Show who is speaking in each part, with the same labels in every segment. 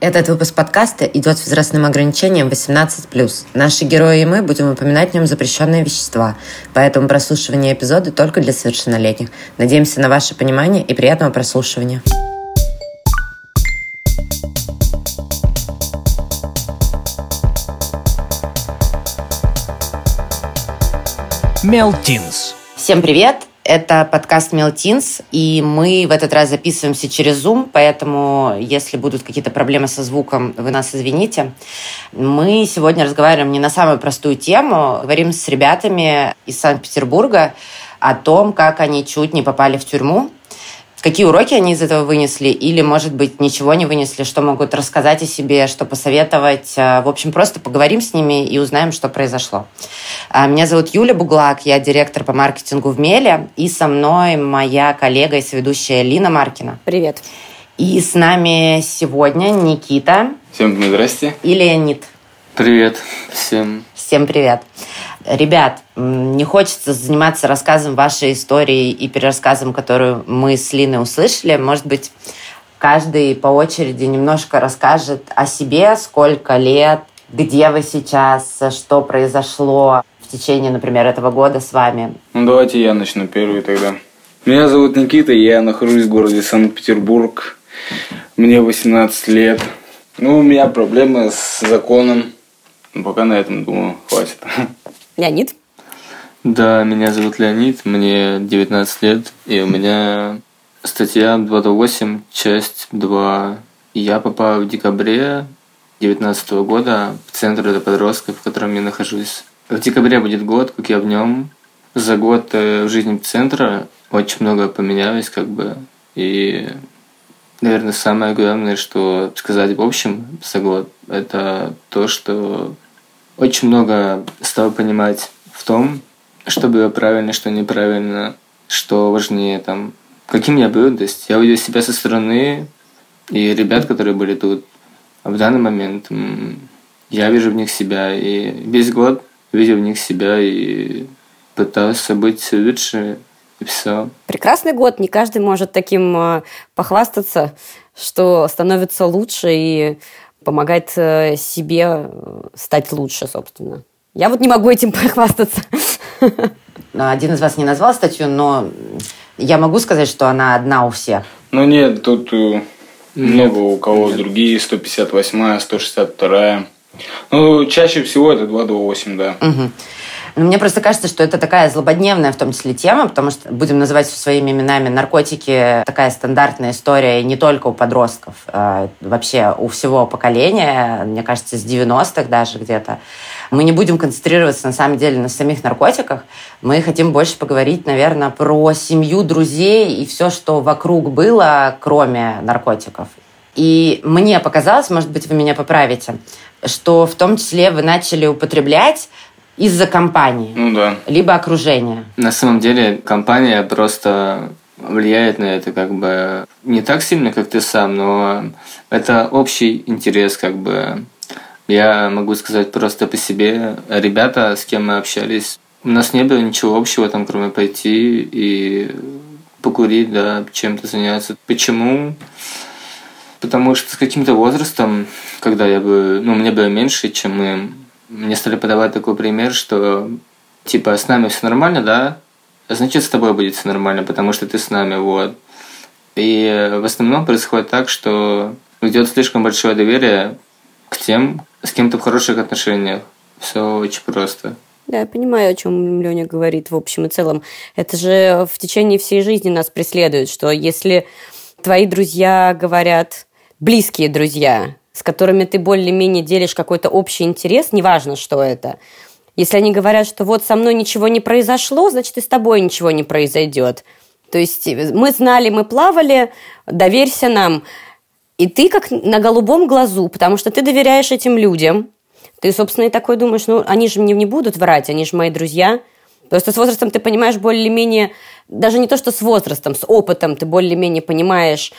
Speaker 1: Этот выпуск подкаста идет с возрастным ограничением 18+. Наши герои и мы будем упоминать в нем запрещенные вещества, поэтому прослушивание эпизода только для совершеннолетних. Надеемся на ваше понимание и приятного прослушивания.
Speaker 2: Мелтинс.
Speaker 1: Всем привет! Это подкаст Мелтинс, и мы в этот раз записываемся через Zoom, поэтому если будут какие-то проблемы со звуком, вы нас извините. Мы сегодня разговариваем не на самую простую тему, говорим с ребятами из Санкт-Петербурга о том, как они чуть не попали в тюрьму, Какие уроки они из этого вынесли? Или, может быть, ничего не вынесли? Что могут рассказать о себе? Что посоветовать? В общем, просто поговорим с ними и узнаем, что произошло. А, меня зовут Юля Буглак, я директор по маркетингу в Меле. И со мной моя коллега и соведущая Лина Маркина.
Speaker 3: Привет.
Speaker 1: И с нами сегодня Никита.
Speaker 4: Всем здрасте.
Speaker 1: И Леонид.
Speaker 5: Привет всем.
Speaker 1: Всем привет. Ребят, не хочется заниматься рассказом вашей истории и перерассказом, которую мы с Линой услышали. Может быть, каждый по очереди немножко расскажет о себе, сколько лет, где вы сейчас, что произошло в течение, например, этого года с вами.
Speaker 4: Ну, давайте я начну первый тогда. Меня зовут Никита, я нахожусь в городе Санкт-Петербург. Мне 18 лет. Ну, у меня проблемы с законом. Пока на этом, думаю, хватит.
Speaker 3: Леонид?
Speaker 5: Да, меня зовут Леонид, мне 19 лет, и у меня статья 228, часть 2. Я попал в декабре 2019 года в центр для подростков, в котором я нахожусь. В декабре будет год, как я в нем. За год э, в жизни центра очень много поменялось, как бы. И, наверное, самое главное, что сказать в общем за год, это то, что очень много стал понимать в том, что было правильно, что неправильно, что важнее там, каким я был. То есть я увидел себя со стороны, и ребят, которые были тут, в данный момент я вижу в них себя, и весь год видел в них себя и пытался быть лучше, и все.
Speaker 3: Прекрасный год, не каждый может таким э, похвастаться, что становится лучше и помогает э, себе э, стать лучше, собственно. Я вот не могу этим похвастаться.
Speaker 1: Один из вас не назвал статью, но я могу сказать, что она одна у всех.
Speaker 4: Ну нет, тут э, много у кого другие, 158 162 Ну, чаще всего это 228, да.
Speaker 1: Угу. Но мне просто кажется, что это такая злободневная в том числе тема, потому что, будем называть своими именами, наркотики такая стандартная история не только у подростков, а вообще у всего поколения, мне кажется, с 90-х даже где-то. Мы не будем концентрироваться на самом деле на самих наркотиках. Мы хотим больше поговорить, наверное, про семью, друзей и все, что вокруг было, кроме наркотиков. И мне показалось, может быть, вы меня поправите, что в том числе вы начали употреблять из-за компании.
Speaker 4: Ну да.
Speaker 1: Либо окружения.
Speaker 5: На самом деле компания просто влияет на это как бы не так сильно, как ты сам, но это общий интерес как бы. Я могу сказать просто по себе. Ребята, с кем мы общались, у нас не было ничего общего там, кроме пойти и покурить, да, чем-то заняться. Почему? Потому что с каким-то возрастом, когда я бы, ну, мне было меньше, чем им, мне стали подавать такой пример, что типа с нами все нормально, да, значит с тобой будет все нормально, потому что ты с нами, вот. И в основном происходит так, что идет слишком большое доверие к тем, с кем ты в хороших отношениях. Все очень просто.
Speaker 3: Да, я понимаю, о чем Леня говорит в общем и целом. Это же в течение всей жизни нас преследует, что если твои друзья говорят, близкие друзья, с которыми ты более-менее делишь какой-то общий интерес, неважно, что это. Если они говорят, что вот со мной ничего не произошло, значит и с тобой ничего не произойдет. То есть э, мы знали, мы плавали, доверься нам. И ты как на голубом глазу, потому что ты доверяешь этим людям. Ты, собственно, и такой думаешь, ну, они же мне не будут врать, они же мои друзья. Просто с возрастом ты понимаешь более-менее, даже не то, что с возрастом, с опытом ты более-менее понимаешь,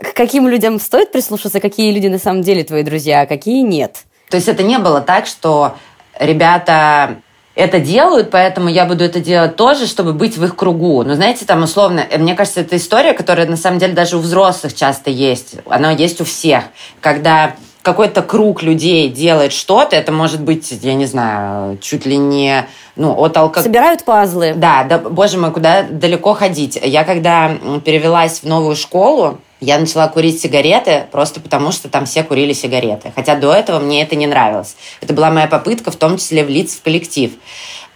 Speaker 3: к каким людям стоит прислушаться, какие люди на самом деле твои друзья, а какие нет.
Speaker 1: То есть это не было так, что ребята это делают, поэтому я буду это делать тоже, чтобы быть в их кругу. Но знаете, там условно, мне кажется, это история, которая на самом деле даже у взрослых часто есть. Она есть у всех. Когда какой-то круг людей делает что-то, это может быть, я не знаю, чуть ли не ну, от алкоголя.
Speaker 3: Собирают пазлы.
Speaker 1: Да, да, боже мой, куда далеко ходить. Я когда перевелась в новую школу, я начала курить сигареты просто потому, что там все курили сигареты. Хотя до этого мне это не нравилось. Это была моя попытка в том числе влиться в коллектив.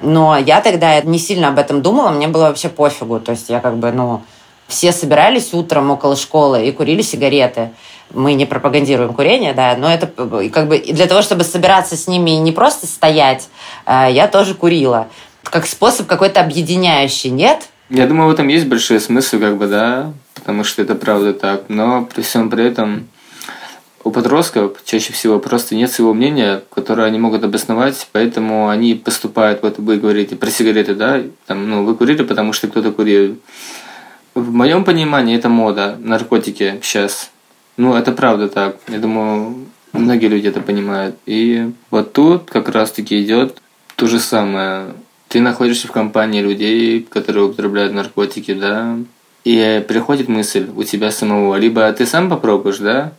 Speaker 1: Но я тогда не сильно об этом думала, мне было вообще пофигу. То есть я как бы, ну, все собирались утром около школы и курили сигареты мы не пропагандируем курение, да, но это как бы для того, чтобы собираться с ними и не просто стоять, э, я тоже курила. Как способ какой-то объединяющий, нет?
Speaker 5: Я думаю, в этом есть большой смысл, как бы, да, потому что это правда так. Но при всем при этом у подростков чаще всего просто нет своего мнения, которое они могут обосновать, поэтому они поступают, вот вы говорите про сигареты, да, там, ну, вы курили, потому что кто-то курил. В моем понимании это мода, наркотики сейчас. Ну, это правда так. Я думаю, многие люди это понимают. И вот тут как раз-таки идет то же самое. Ты находишься в компании людей, которые употребляют наркотики, да, и приходит мысль у тебя самого, либо ты сам попробуешь, да,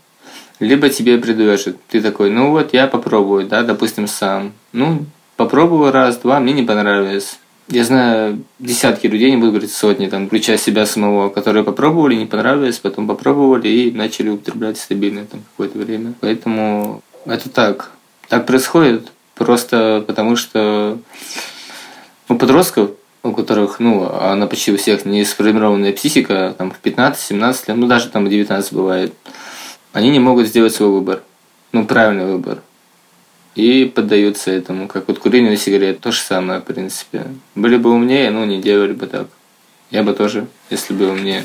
Speaker 5: либо тебе предложат. Ты такой, ну вот я попробую, да, допустим, сам. Ну, попробую раз, два, мне не понравилось я знаю десятки людей, не буду говорить сотни, там, включая себя самого, которые попробовали, не понравилось, потом попробовали и начали употреблять стабильно там какое-то время. Поэтому это так. Так происходит просто потому, что у подростков, у которых, ну, она почти у всех не сформированная психика, там, в 15-17 лет, ну, даже там в 19 бывает, они не могут сделать свой выбор. Ну, правильный выбор и поддаются этому, как вот курение на сигарет, то же самое, в принципе. Были бы умнее, но не делали бы так. Я бы тоже, если бы умнее.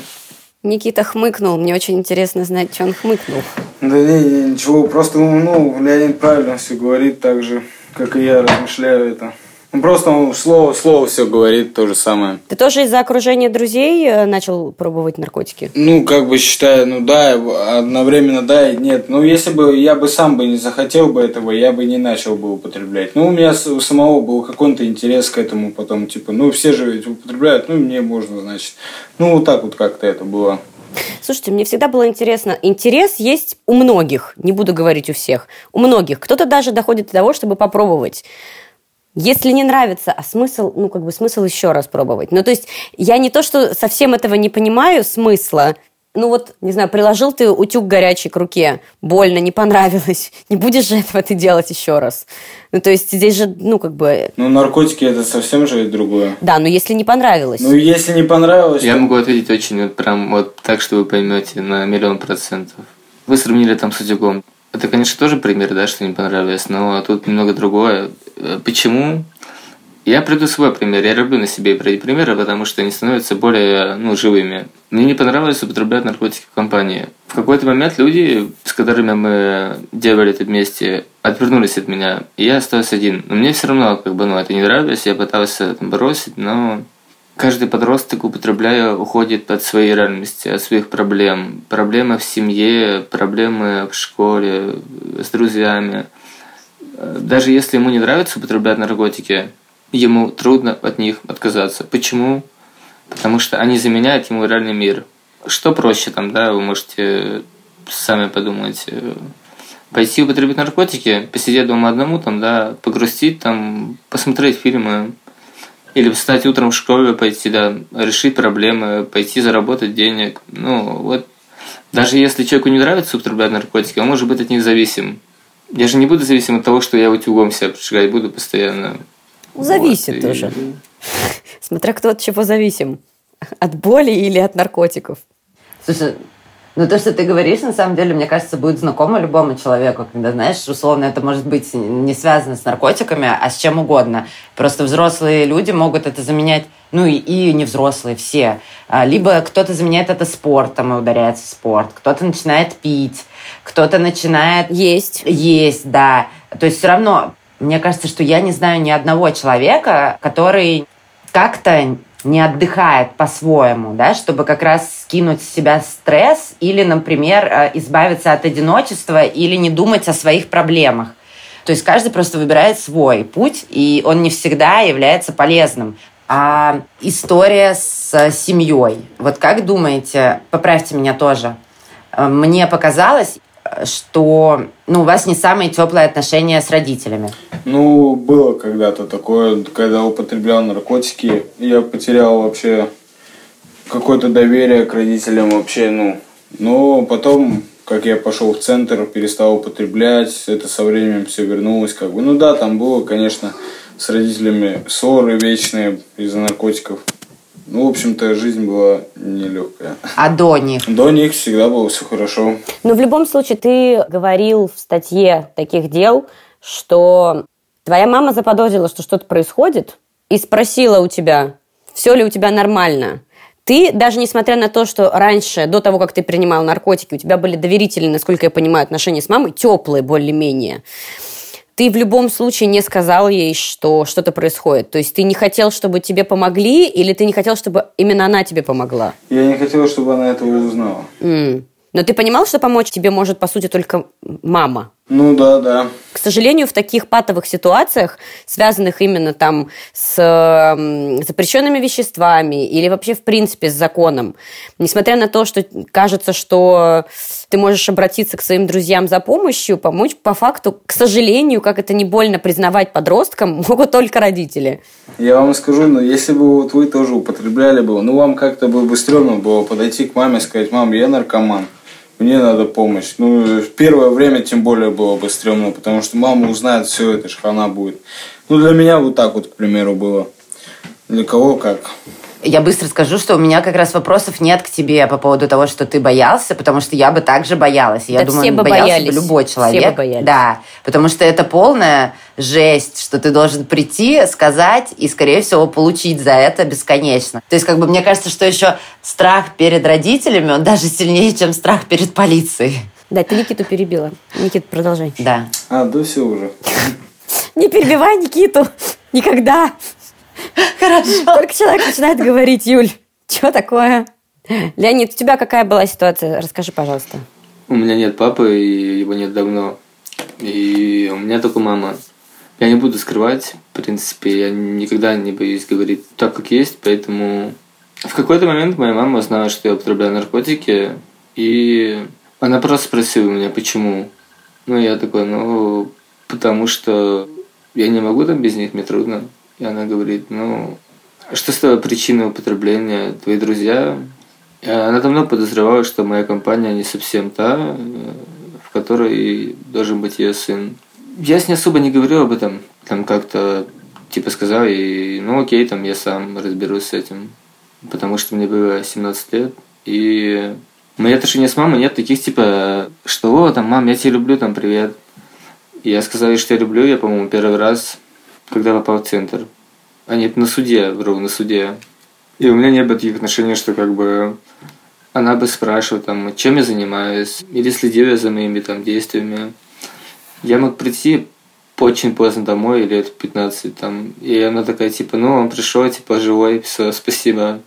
Speaker 3: Никита хмыкнул. Мне очень интересно знать, что он хмыкнул.
Speaker 4: Да не, не ничего, просто, ну, ну, Леонид правильно все говорит так же, как и я размышляю это. Ну, просто он слово, слово все говорит то же самое.
Speaker 3: Ты тоже из-за окружения друзей э, начал пробовать наркотики?
Speaker 4: Ну, как бы считаю, ну да, одновременно да и нет. Ну, если бы я бы сам бы не захотел бы этого, я бы не начал бы употреблять. Ну, у меня у самого был какой-то интерес к этому потом, типа, ну, все же ведь употребляют, ну, мне можно, значит. Ну, вот так вот как-то это было.
Speaker 3: Слушайте, мне всегда было интересно. Интерес есть у многих, не буду говорить у всех, у многих. Кто-то даже доходит до того, чтобы попробовать. Если не нравится, а смысл, ну, как бы смысл еще раз пробовать. Ну, то есть я не то, что совсем этого не понимаю смысла, ну вот, не знаю, приложил ты утюг горячий к руке, больно, не понравилось, не будешь же этого ты делать еще раз. Ну, то есть здесь же, ну, как бы...
Speaker 4: Ну, наркотики это совсем же другое.
Speaker 3: Да, но если не понравилось.
Speaker 4: Ну, если не понравилось...
Speaker 5: Я то... могу ответить очень вот прям вот так, что вы поймете на миллион процентов. Вы сравнили там с утюгом. Это, конечно, тоже пример, да, что не понравилось, но тут немного другое. Э, почему? Я приду свой пример. Я люблю на себе брать примеры, потому что они становятся более ну, живыми. Мне не понравилось употреблять наркотики в компании. В какой-то момент люди, с которыми мы делали это вместе, отвернулись от меня, и я остался один. Но мне все равно как бы, ну, это не нравилось, я пытался там, бросить, но каждый подросток, употребляя, уходит от своей реальности, от своих проблем. Проблемы в семье, проблемы в школе, с друзьями. Даже если ему не нравится употреблять наркотики, ему трудно от них отказаться. Почему? Потому что они заменяют ему реальный мир. Что проще там, да, вы можете сами подумать. Пойти употребить наркотики, посидеть дома одному, там, да, погрустить, там, посмотреть фильмы, или встать утром в школе, пойти, да, решить проблемы, пойти заработать денег. Ну, вот даже если человеку не нравится употреблять наркотики, он может быть от них зависим. Я же не буду зависим от того, что я утюгом себя поджигать буду постоянно.
Speaker 3: Зависит вот, тоже. И... Смотря кто от чего зависим. От боли или от наркотиков.
Speaker 1: Слушай, ну, то, что ты говоришь, на самом деле, мне кажется, будет знакомо любому человеку, когда, знаешь, условно, это может быть не связано с наркотиками, а с чем угодно. Просто взрослые люди могут это заменять, ну и, и не взрослые, все. А, либо кто-то заменяет это спортом и ударяется в спорт, кто-то начинает пить, кто-то начинает...
Speaker 3: Есть.
Speaker 1: Есть, да. То есть все равно, мне кажется, что я не знаю ни одного человека, который как-то не отдыхает по-своему, да, чтобы как раз скинуть с себя стресс или, например, э, избавиться от одиночества или не думать о своих проблемах. То есть каждый просто выбирает свой путь, и он не всегда является полезным. А история с семьей. Вот как думаете, поправьте меня тоже, э, мне показалось, что ну, у вас не самые теплые отношения с родителями.
Speaker 4: Ну, было когда-то такое, когда употреблял наркотики, я потерял вообще какое-то доверие к родителям вообще, ну. Но потом, как я пошел в центр, перестал употреблять, это со временем все вернулось, как бы. Ну да, там было, конечно, с родителями ссоры вечные из-за наркотиков. Ну, в общем-то, жизнь была нелегкая.
Speaker 1: А до них?
Speaker 4: До них всегда было все хорошо.
Speaker 3: Но в любом случае ты говорил в статье таких дел, что твоя мама заподозрила, что что-то происходит, и спросила у тебя, все ли у тебя нормально. Ты, даже несмотря на то, что раньше, до того, как ты принимал наркотики, у тебя были доверительные, насколько я понимаю, отношения с мамой, теплые более-менее, ты в любом случае не сказал ей, что что-то происходит. То есть ты не хотел, чтобы тебе помогли, или ты не хотел, чтобы именно она тебе помогла?
Speaker 4: Я не хотел, чтобы она этого узнала.
Speaker 3: Mm. Но ты понимал, что помочь тебе может, по сути, только мама?
Speaker 4: Ну да, да.
Speaker 3: К сожалению, в таких патовых ситуациях, связанных именно там с э, запрещенными веществами или вообще в принципе с законом, несмотря на то, что кажется, что ты можешь обратиться к своим друзьям за помощью, помочь по факту, к сожалению, как это не больно признавать подросткам, могут только родители.
Speaker 4: Я вам скажу, но ну, если бы вот вы тоже употребляли бы, ну вам как-то было бы стрёмно было подойти к маме и сказать, мам, я наркоман мне надо помощь. Ну, в первое время тем более было бы стрёмно, потому что мама узнает все, это ж хана будет. Ну, для меня вот так вот, к примеру, было. Для кого как.
Speaker 1: Я быстро скажу, что у меня как раз вопросов нет к тебе по поводу того, что ты боялся, потому что я бы также боялась. Я
Speaker 3: да
Speaker 1: думаю,
Speaker 3: все бы
Speaker 1: боялся
Speaker 3: боялись.
Speaker 1: бы любой человек.
Speaker 3: Все бы боялись.
Speaker 1: Да, потому что это полная жесть, что ты должен прийти, сказать и, скорее всего, получить за это бесконечно. То есть, как бы, мне кажется, что еще страх перед родителями, он даже сильнее, чем страх перед полицией.
Speaker 3: Да, ты Никиту перебила. Никита, продолжай.
Speaker 1: Да.
Speaker 4: А, да все уже.
Speaker 3: Не перебивай Никиту. Никогда.
Speaker 1: Хорошо.
Speaker 3: Только человек начинает говорить, Юль, что такое? Леонид, у тебя какая была ситуация? Расскажи, пожалуйста.
Speaker 5: У меня нет папы, и его нет давно. И у меня только мама. Я не буду скрывать, в принципе, я никогда не боюсь говорить так, как есть, поэтому в какой-то момент моя мама узнала, что я употребляю наркотики, и она просто спросила меня, почему. Ну, я такой, ну, потому что я не могу там без них, мне трудно. И она говорит, ну, что стало причиной употребления? Твои друзья? И она давно подозревала, что моя компания не совсем та, в которой должен быть ее сын. Я с ней особо не говорил об этом. Там как-то типа сказал, и ну окей, там я сам разберусь с этим. Потому что мне было 17 лет. И мои отношения с мамой нет таких типа, что о, там, мам, я тебя люблю, там, привет. И я сказал ей, что я люблю, я, по-моему, первый раз когда попал в центр. А нет, на суде, вру, на суде. И у меня не было таких отношений, что как бы она бы спрашивала, там, чем я занимаюсь, или следила за моими там действиями. Я мог прийти очень поздно домой, лет 15, там, и она такая, типа, ну, он пришел, типа, живой, все, спасибо.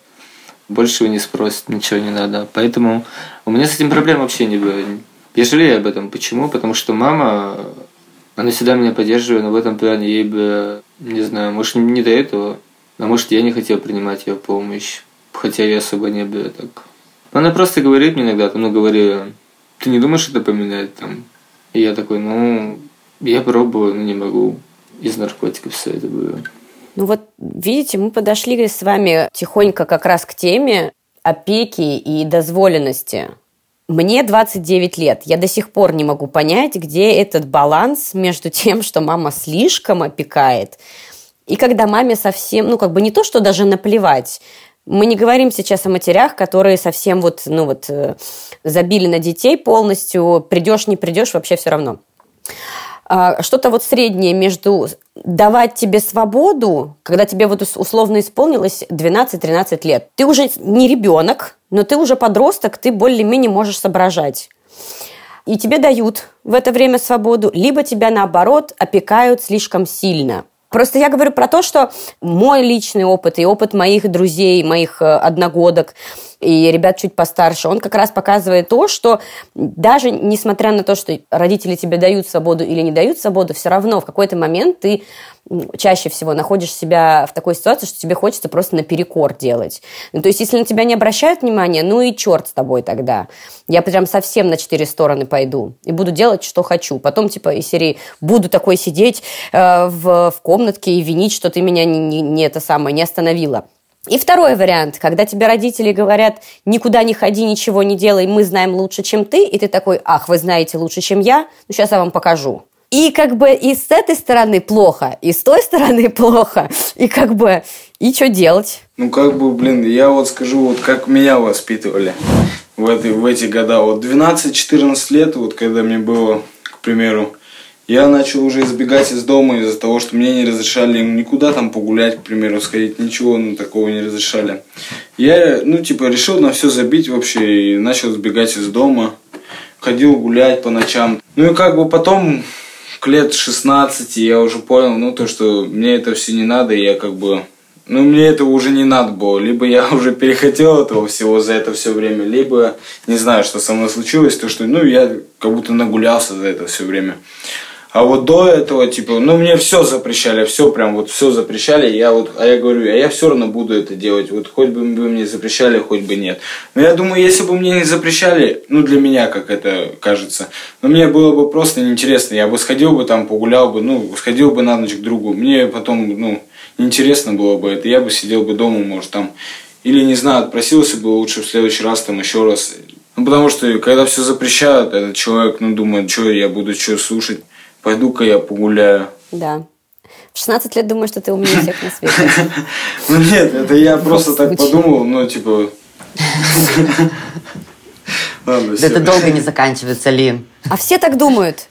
Speaker 5: Больше его не спросит, ничего не надо. Поэтому у меня с этим проблем вообще не было. Я жалею об этом. Почему? Потому что мама она всегда меня поддерживает, но в этом плане ей бы, не знаю, может, не до этого, а может, я не хотел принимать ее помощь, хотя я особо не был так. Она просто говорит мне иногда, ну, говорила, ты не думаешь, это поменять там? И я такой, ну, я пробую, но не могу. Из наркотиков все это было.
Speaker 3: Ну вот, видите, мы подошли с вами тихонько как раз к теме опеки и дозволенности. Мне 29 лет. Я до сих пор не могу понять, где этот баланс между тем, что мама слишком опекает, и когда маме совсем, ну, как бы не то, что даже наплевать. Мы не говорим сейчас о матерях, которые совсем вот, ну, вот, э, забили на детей полностью. Придешь, не придешь, вообще все равно. А, что-то вот среднее между давать тебе свободу, когда тебе вот условно исполнилось 12-13 лет. Ты уже не ребенок, но ты уже подросток, ты более-менее можешь соображать. И тебе дают в это время свободу, либо тебя, наоборот, опекают слишком сильно. Просто я говорю про то, что мой личный опыт и опыт моих друзей, моих э, одногодок, и ребят чуть постарше, он как раз показывает то, что даже несмотря на то, что родители тебе дают свободу или не дают свободу, все равно в какой-то момент ты чаще всего находишь себя в такой ситуации, что тебе хочется просто наперекор делать. Ну, то есть, если на тебя не обращают внимания, ну и черт с тобой тогда. Я прям совсем на четыре стороны пойду и буду делать, что хочу. Потом, типа, из серии буду такой сидеть э, в, в комнатке и винить, что ты меня не, не, не это самое не остановила. И второй вариант, когда тебе родители говорят, никуда не ходи, ничего не делай, мы знаем лучше, чем ты, и ты такой, ах, вы знаете лучше, чем я, ну сейчас я вам покажу. И как бы и с этой стороны плохо, и с той стороны плохо. И как бы, и что делать?
Speaker 4: Ну, как бы, блин, я вот скажу, вот как меня воспитывали в, этой, в эти года. Вот 12-14 лет, вот когда мне было, к примеру, я начал уже избегать из дома из-за того, что мне не разрешали никуда там погулять, к примеру, сходить, ничего ну, такого не разрешали. Я, ну, типа, решил на все забить вообще и начал избегать из дома. Ходил гулять по ночам. Ну и как бы потом к лет 16 я уже понял, ну, то, что мне это все не надо, и я как бы... Ну, мне этого уже не надо было. Либо я уже перехотел этого всего за это все время, либо не знаю, что со мной случилось, то, что, ну, я как будто нагулялся за это все время. А вот до этого, типа, ну, мне все запрещали, все прям вот все запрещали. Я вот, а я говорю, а я все равно буду это делать. Вот хоть бы вы мне запрещали, хоть бы нет. Но я думаю, если бы мне не запрещали, ну, для меня, как это кажется, ну, мне было бы просто неинтересно. Я бы сходил бы там, погулял бы, ну, сходил бы на ночь к другу. Мне потом, ну, неинтересно было бы это. Я бы сидел бы дома, может, там, или, не знаю, отпросился бы лучше в следующий раз там еще раз. Ну, потому что, когда все запрещают, этот человек, ну, думает, что я буду что слушать пойду-ка я погуляю.
Speaker 3: Да. В 16 лет думаю, что ты умнее всех на свете.
Speaker 4: Ну нет, это я просто так подумал, ну типа...
Speaker 1: Это долго не заканчивается, Лин.
Speaker 3: А все так думают.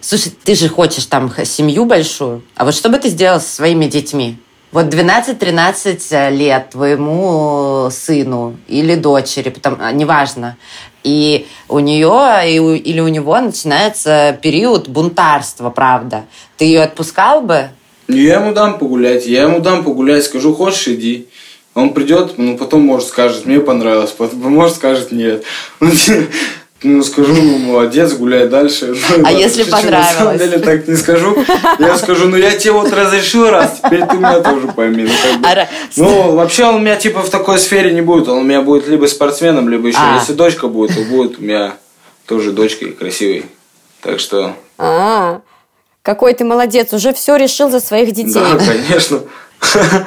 Speaker 1: Слушай, ты же хочешь там семью большую. А вот что бы ты сделал со своими детьми? Вот 12-13 лет твоему сыну или дочери, потом, а, неважно, и у нее или у него начинается период бунтарства, правда. Ты ее отпускал бы?
Speaker 4: Я ему дам погулять, я ему дам погулять, скажу, хочешь, иди. Он придет, ну потом может скажет, мне понравилось, может скажет нет. Ну, скажу, ну, молодец, гуляй дальше.
Speaker 1: А если понравилось? На
Speaker 4: самом деле так не скажу. Я скажу, ну, я тебе вот разрешил раз, теперь ты меня тоже пойми. Ну, бы. а, ну вообще он у меня, типа, в такой сфере не будет. Он у меня будет либо спортсменом, либо еще. А. Если дочка будет, то будет у меня тоже дочкой красивой. Так что...
Speaker 3: А, какой ты молодец, уже все решил за своих детей.
Speaker 4: Да, конечно.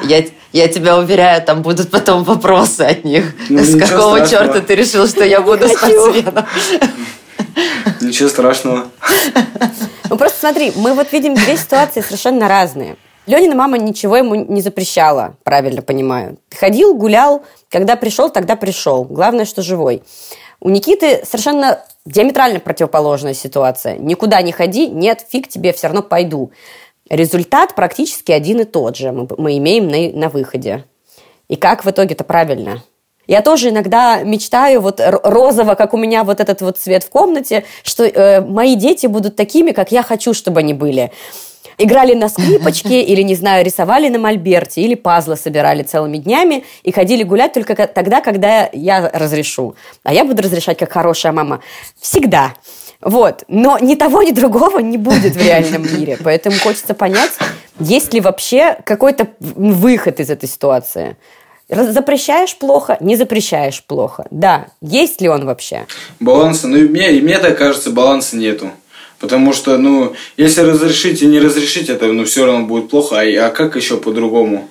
Speaker 1: Я, я тебя уверяю, там будут потом вопросы от них. Ну, С какого страшного. черта ты решил, что я буду спортсменом?
Speaker 4: Ничего страшного.
Speaker 3: Ну просто смотри, мы вот видим две ситуации совершенно разные. Ленина мама ничего ему не запрещала, правильно понимаю. Ходил, гулял, когда пришел, тогда пришел. Главное, что живой. У Никиты совершенно диаметрально противоположная ситуация. Никуда не ходи, нет, фиг тебе, все равно пойду. Результат практически один и тот же мы, мы имеем на, на выходе. И как в итоге это правильно? Я тоже иногда мечтаю вот розово, как у меня вот этот вот цвет в комнате, что э, мои дети будут такими, как я хочу, чтобы они были. Играли на скрипочке или, не знаю, рисовали на мольберте или пазлы собирали целыми днями и ходили гулять только тогда, когда я разрешу. А я буду разрешать как хорошая мама. Всегда. Вот. Но ни того, ни другого не будет в реальном мире. Поэтому хочется понять, есть ли вообще какой-то выход из этой ситуации. Запрещаешь плохо, не запрещаешь плохо. Да, есть ли он вообще?
Speaker 4: Баланса, ну и мне, и мне так кажется, баланса нету. Потому что, ну, если разрешить и не разрешить, это, ну, все равно будет плохо. А, а как еще по-другому?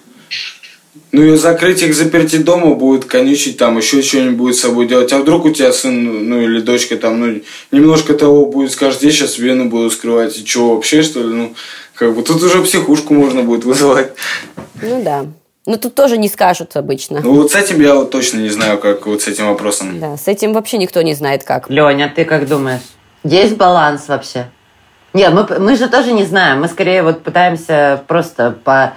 Speaker 4: Ну и закрыть их, заперти дома будет конючить, там еще что-нибудь будет с собой делать. А вдруг у тебя сын, ну или дочка там, ну немножко того будет, скажет, я сейчас вены буду скрывать, и что вообще, что ли? Ну, как бы тут уже психушку можно будет вызывать.
Speaker 3: Ну да. Ну, тут тоже не скажут обычно.
Speaker 4: Ну, вот с этим я вот точно не знаю, как вот с этим вопросом.
Speaker 3: Да, с этим вообще никто не знает, как.
Speaker 1: Леня, ты как думаешь? Есть баланс вообще? Нет, мы, мы же тоже не знаем. Мы скорее вот пытаемся просто по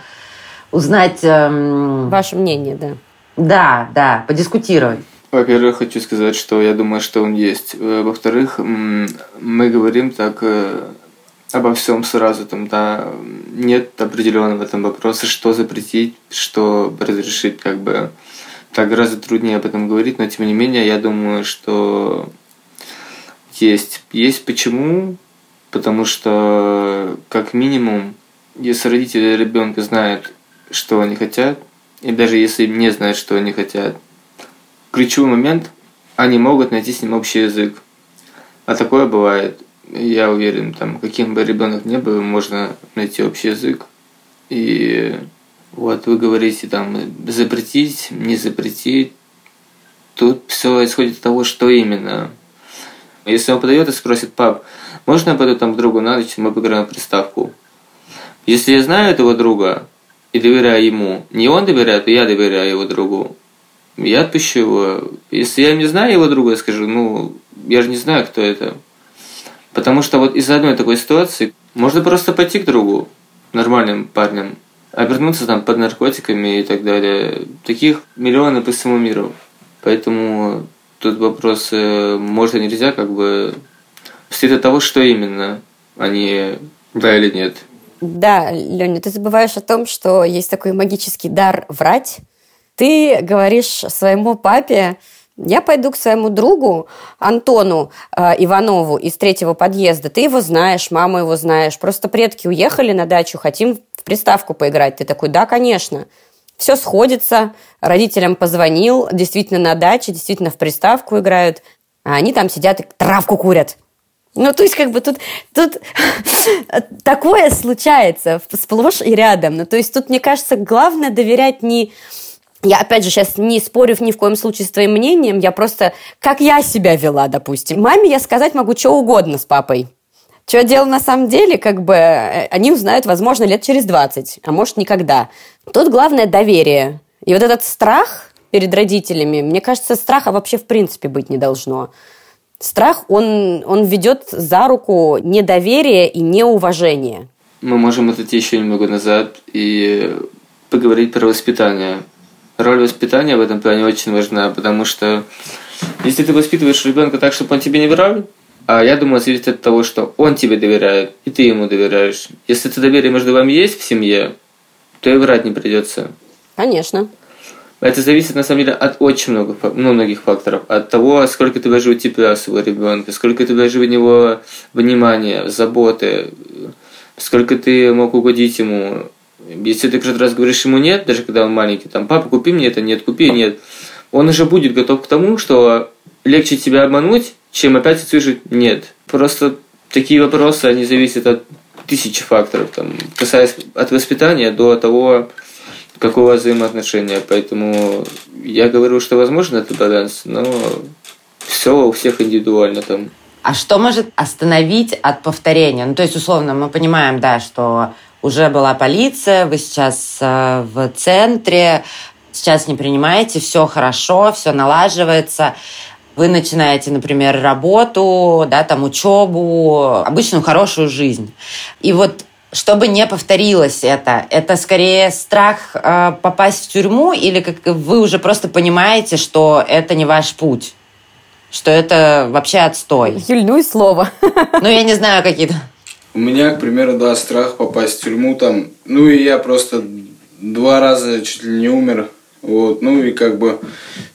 Speaker 1: узнать... Эм...
Speaker 3: Ваше мнение, да.
Speaker 1: Да, да, подискутировать.
Speaker 5: Во-первых, хочу сказать, что я думаю, что он есть. Э, во-вторых, мы говорим так э, обо всем сразу, там, да, нет определенного в этом вопроса, что запретить, что разрешить, как бы. так гораздо труднее об этом говорить, но тем не менее, я думаю, что есть. Есть почему? Потому что, как минимум, если родители ребенка знают, что они хотят, и даже если не знают, что они хотят, ключевой момент, они могут найти с ним общий язык. А такое бывает. Я уверен, там, каким бы ребенок ни был, можно найти общий язык. И вот вы говорите там запретить, не запретить. Тут все исходит от того, что именно. Если он подойдет и спросит, пап, можно я пойду там к другу на ночь, мы поиграем в приставку? Если я знаю этого друга и доверяю ему, не он доверяет, а я доверяю его другу, я отпущу его. Если я не знаю его друга, я скажу, ну, я же не знаю, кто это. Потому что вот из-за одной такой ситуации можно просто пойти к другу, нормальным парням, обернуться там под наркотиками и так далее. Таких миллионы по всему миру. Поэтому тут вопрос, можно нельзя, как бы, стоит от того, что именно, а не да или нет.
Speaker 3: Да, Леня, ты забываешь о том, что есть такой магический дар врать. Ты говоришь своему папе, я пойду к своему другу Антону э, Иванову из третьего подъезда. Ты его знаешь, маму его знаешь. Просто предки уехали на дачу, хотим в приставку поиграть. Ты такой, да, конечно. Все сходится. Родителям позвонил, действительно на даче, действительно в приставку играют. А они там сидят и травку курят. Ну, то есть, как бы тут, тут такое случается сплошь и рядом. Ну, то есть, тут, мне кажется, главное доверять не я, опять же, сейчас не спорю ни в коем случае с твоим мнением, я просто, как я себя вела, допустим. Маме я сказать могу что угодно с папой. Что дело на самом деле, как бы, э, они узнают, возможно, лет через 20, а может, никогда. Тут главное доверие. И вот этот страх перед родителями, мне кажется, страха вообще в принципе быть не должно. Страх, он, он ведет за руку недоверие и неуважение.
Speaker 5: Мы можем отойти еще немного назад и поговорить про воспитание роль воспитания в этом плане очень важна, потому что если ты воспитываешь ребенка так, чтобы он тебе не врал, а я думаю, зависит от того, что он тебе доверяет, и ты ему доверяешь. Если это доверие между вами есть в семье, то и врать не придется.
Speaker 3: Конечно.
Speaker 5: Это зависит, на самом деле, от очень много, ну, многих факторов. От того, сколько ты вложил тепла своего ребенка, сколько ты вложил в него внимания, заботы, сколько ты мог угодить ему, если ты каждый раз говоришь ему нет, даже когда он маленький, там, папа, купи мне это, нет, купи, нет, он уже будет готов к тому, что легче тебя обмануть, чем опять услышать нет. Просто такие вопросы, они зависят от тысячи факторов, там, касаясь от воспитания до того, какого взаимоотношения. Поэтому я говорю, что возможно это баланс, но все у всех индивидуально там.
Speaker 1: А что может остановить от повторения? Ну, то есть, условно, мы понимаем, да, что уже была полиция, вы сейчас э, в центре, сейчас не принимаете, все хорошо, все налаживается. Вы начинаете, например, работу, да, там учебу, обычную хорошую жизнь. И вот чтобы не повторилось это, это скорее страх э, попасть в тюрьму или как вы уже просто понимаете, что это не ваш путь? Что это вообще отстой.
Speaker 3: Юль, ну и слово.
Speaker 1: Ну, я не знаю, какие-то
Speaker 4: у меня, к примеру, да, страх попасть в тюрьму там. Ну и я просто два раза чуть ли не умер. Вот, ну и как бы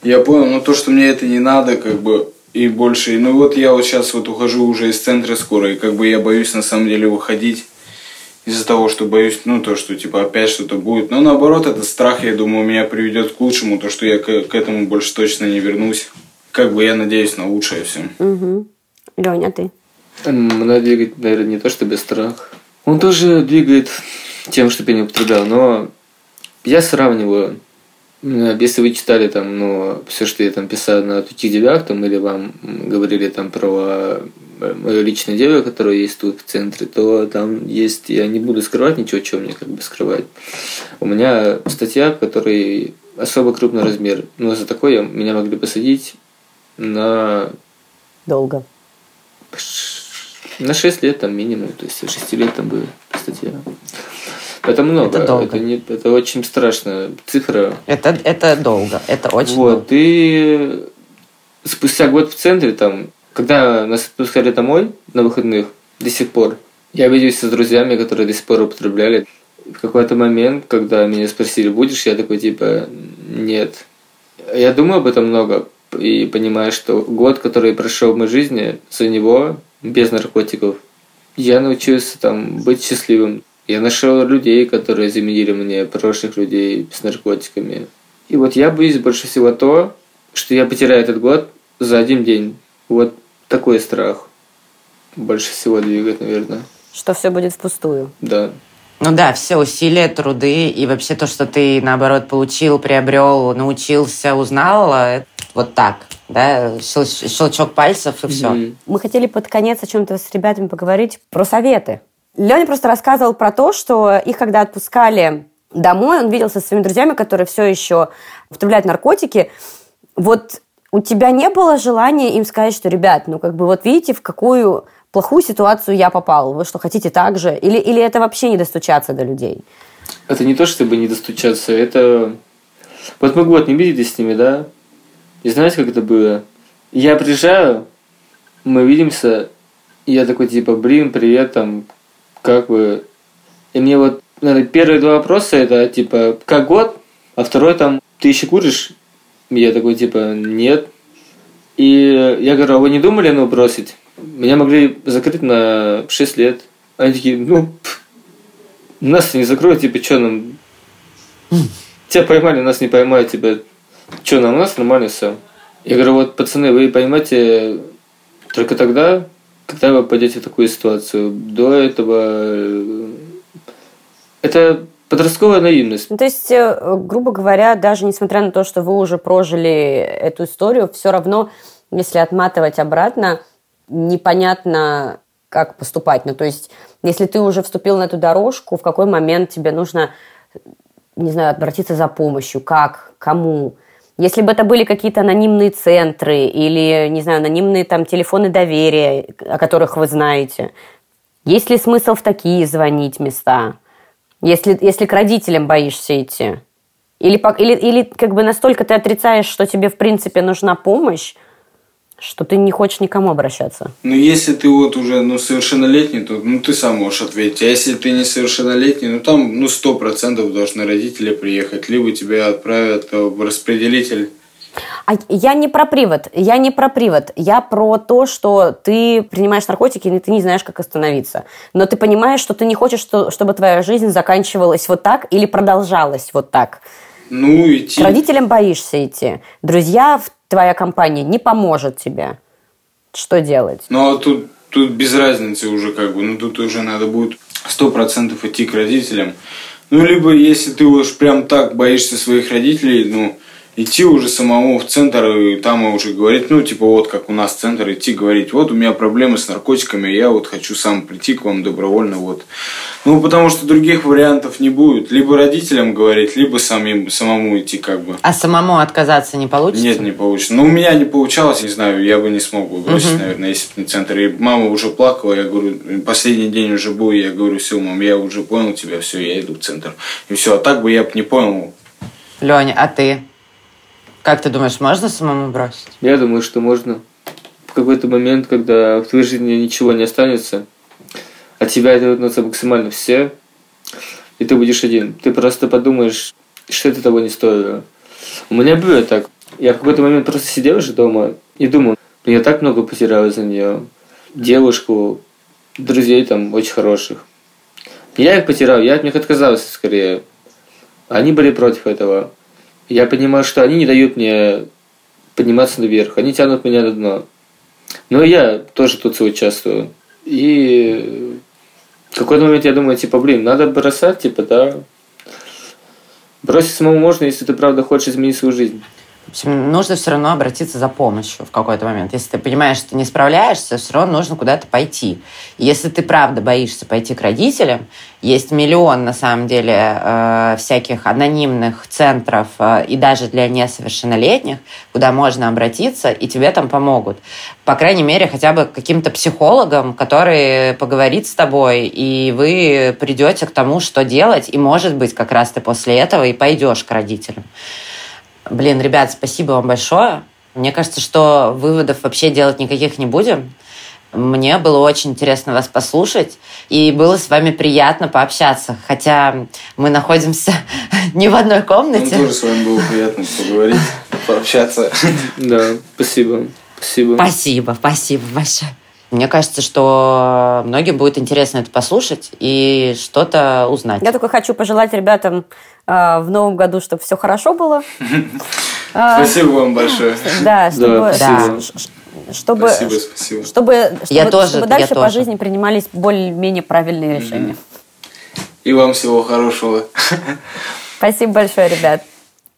Speaker 4: я понял, ну то, что мне это не надо, как бы и больше. Ну вот я вот сейчас вот ухожу уже из центра скоро, и как бы я боюсь на самом деле выходить из-за того, что боюсь, ну то, что типа опять что-то будет. Но наоборот, этот страх, я думаю, меня приведет к лучшему, то, что я к, к этому больше точно не вернусь. Как бы я надеюсь на лучшее все.
Speaker 3: Угу. Леня, ты?
Speaker 5: Мной двигает, наверное, не то, что без страх. Он тоже двигает тем, что я не употреблял, но я сравниваю. Если вы читали там, ну, все, что я там писал на таких девях, там, или вам говорили там про мое личное дело, которое есть тут в центре, то там есть, я не буду скрывать ничего, чего мне как бы скрывать. У меня статья, в которой особо крупный размер. Но за такое меня могли посадить на...
Speaker 3: Долго.
Speaker 5: На 6 лет там минимум, то есть 6 лет там будет статья. Это много.
Speaker 1: Это долго.
Speaker 5: Это, не, это очень страшная цифра.
Speaker 1: Это, это долго. Это очень
Speaker 5: вот,
Speaker 1: долго.
Speaker 5: И спустя год в центре, там, когда нас отпускали домой на выходных, до сих пор, я виделся с друзьями, которые до сих пор употребляли. В какой-то момент, когда меня спросили, будешь, я такой, типа, нет. Я думаю об этом много и понимаю, что год, который прошел в моей жизни, за него без наркотиков, я научился там быть счастливым. Я нашел людей, которые заменили мне прошлых людей с наркотиками. И вот я боюсь больше всего то, что я потеряю этот год за один день. Вот такой страх больше всего двигает, наверное.
Speaker 3: Что все будет впустую.
Speaker 5: Да.
Speaker 1: Ну да, все усилия, труды и вообще то, что ты, наоборот, получил, приобрел, научился, узнал, это вот так, да, щелчок пальцев и все. Mm-hmm.
Speaker 3: Мы хотели под конец о чем-то с ребятами поговорить про советы. Леня просто рассказывал про то, что их когда отпускали домой, он виделся со своими друзьями, которые все еще употребляют наркотики. Вот у тебя не было желания им сказать, что, ребят, ну как бы вот видите, в какую плохую ситуацию я попал. Вы что, хотите так же? Или, или это вообще не достучаться до людей?
Speaker 5: Это не то, чтобы не достучаться, это... Вот мы год не виделись с ними, да? И знаете, как это было? Я приезжаю, мы видимся, и я такой, типа, блин, привет, там, как бы... И мне вот, наверное, первые два вопроса, это, типа, как год? А второй, там, ты еще куришь? Я такой, типа, нет. И я говорю, а вы не думали, ну, бросить? Меня могли закрыть на 6 лет. Они такие, ну, нас не закроют, типа, что нам... Тебя поймали, нас не поймают, типа, что нам, у нас нормально все. Я говорю, вот, пацаны, вы поймете только тогда, когда вы попадете в такую ситуацию. До этого... Э, это подростковая наивность.
Speaker 3: Ну, то есть, э, грубо говоря, даже несмотря на то, что вы уже прожили эту историю, все равно, если отматывать обратно, непонятно, как поступать. Ну, то есть, если ты уже вступил на эту дорожку, в какой момент тебе нужно, не знаю, обратиться за помощью, как, кому. Если бы это были какие-то анонимные центры или, не знаю, анонимные там телефоны доверия, о которых вы знаете, есть ли смысл в такие звонить места? Если, если к родителям боишься идти? Или, или, или как бы настолько ты отрицаешь, что тебе, в принципе, нужна помощь, что ты не хочешь никому обращаться.
Speaker 4: Ну, если ты вот уже ну, совершеннолетний, то ну, ты сам можешь ответить. А если ты не совершеннолетний, ну, там ну, сто процентов должны родители приехать. Либо тебя отправят в распределитель.
Speaker 3: А я не про привод, я не про привод, я про то, что ты принимаешь наркотики, и ты не знаешь, как остановиться. Но ты понимаешь, что ты не хочешь, что, чтобы твоя жизнь заканчивалась вот так или продолжалась вот так.
Speaker 4: Ну, идти.
Speaker 3: К родителям боишься идти. Друзья в твоя компания не поможет тебе. Что делать?
Speaker 4: Ну, а тут, тут без разницы уже как бы. Ну, тут уже надо будет сто процентов идти к родителям. Ну, либо если ты уж прям так боишься своих родителей, ну, идти уже самому в центр и там уже говорить, ну, типа, вот как у нас центр, идти говорить, вот у меня проблемы с наркотиками, я вот хочу сам прийти к вам добровольно, вот. Ну, потому что других вариантов не будет. Либо родителям говорить, либо самим, самому идти как бы.
Speaker 1: А самому отказаться не получится?
Speaker 4: Нет, не получится. Ну, у меня не получалось, не знаю, я бы не смог бы бросить, угу. наверное, если бы не центр. И мама уже плакала, я говорю, последний день уже был, я говорю, все, мам, я уже понял тебя, все, я иду в центр. И все, а так бы я бы не понял.
Speaker 1: Леня, а ты? Как ты думаешь, можно самому бросить?
Speaker 5: Я думаю, что можно. В какой-то момент, когда в твоей жизни ничего не останется, от тебя отвернутся максимально все, и ты будешь один. Ты просто подумаешь, что это того не стоило. У меня было так. Я в какой-то момент просто сидел уже дома и думал, я так много потерял из-за нее. Девушку, друзей там очень хороших. Я их потерял, я от них отказался скорее. Они были против этого я понимаю, что они не дают мне подниматься наверх, они тянут меня на дно. Но я тоже тут соучаствую. И в какой-то момент я думаю, типа, блин, надо бросать, типа, да. Бросить самому можно, если ты правда хочешь изменить свою жизнь.
Speaker 1: Нужно все равно обратиться за помощью в какой-то момент. Если ты понимаешь, что ты не справляешься, все равно нужно куда-то пойти. Если ты правда боишься пойти к родителям, есть миллион, на самом деле, э, всяких анонимных центров э, и даже для несовершеннолетних, куда можно обратиться, и тебе там помогут. По крайней мере, хотя бы каким-то психологом, который поговорит с тобой, и вы придете к тому, что делать, и, может быть, как раз ты после этого и пойдешь к родителям. Блин, ребят, спасибо вам большое. Мне кажется, что выводов вообще делать никаких не будем. Мне было очень интересно вас послушать, и было с вами приятно пообщаться, хотя мы находимся не в одной комнате.
Speaker 4: Нам тоже с вами было приятно поговорить, пообщаться.
Speaker 5: Да, спасибо. Спасибо.
Speaker 1: Спасибо, спасибо большое. Мне кажется, что многим будет интересно это послушать и что-то узнать.
Speaker 3: Я только хочу пожелать ребятам в новом году, чтобы все хорошо было.
Speaker 4: Спасибо вам большое.
Speaker 3: Да, чтобы,
Speaker 5: спасибо.
Speaker 3: чтобы,
Speaker 4: Спасибо, спасибо.
Speaker 3: чтобы,
Speaker 1: Я
Speaker 3: чтобы-
Speaker 1: тоже,
Speaker 3: чтобы
Speaker 1: я
Speaker 3: дальше по
Speaker 1: тоже.
Speaker 3: жизни принимались более-менее правильные решения.
Speaker 4: И вам всего хорошего.
Speaker 3: Спасибо большое, ребят.
Speaker 4: До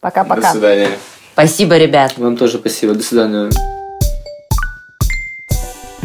Speaker 3: Пока-пока.
Speaker 4: свидания.
Speaker 1: Спасибо, ребят.
Speaker 5: Вам тоже спасибо. До свидания.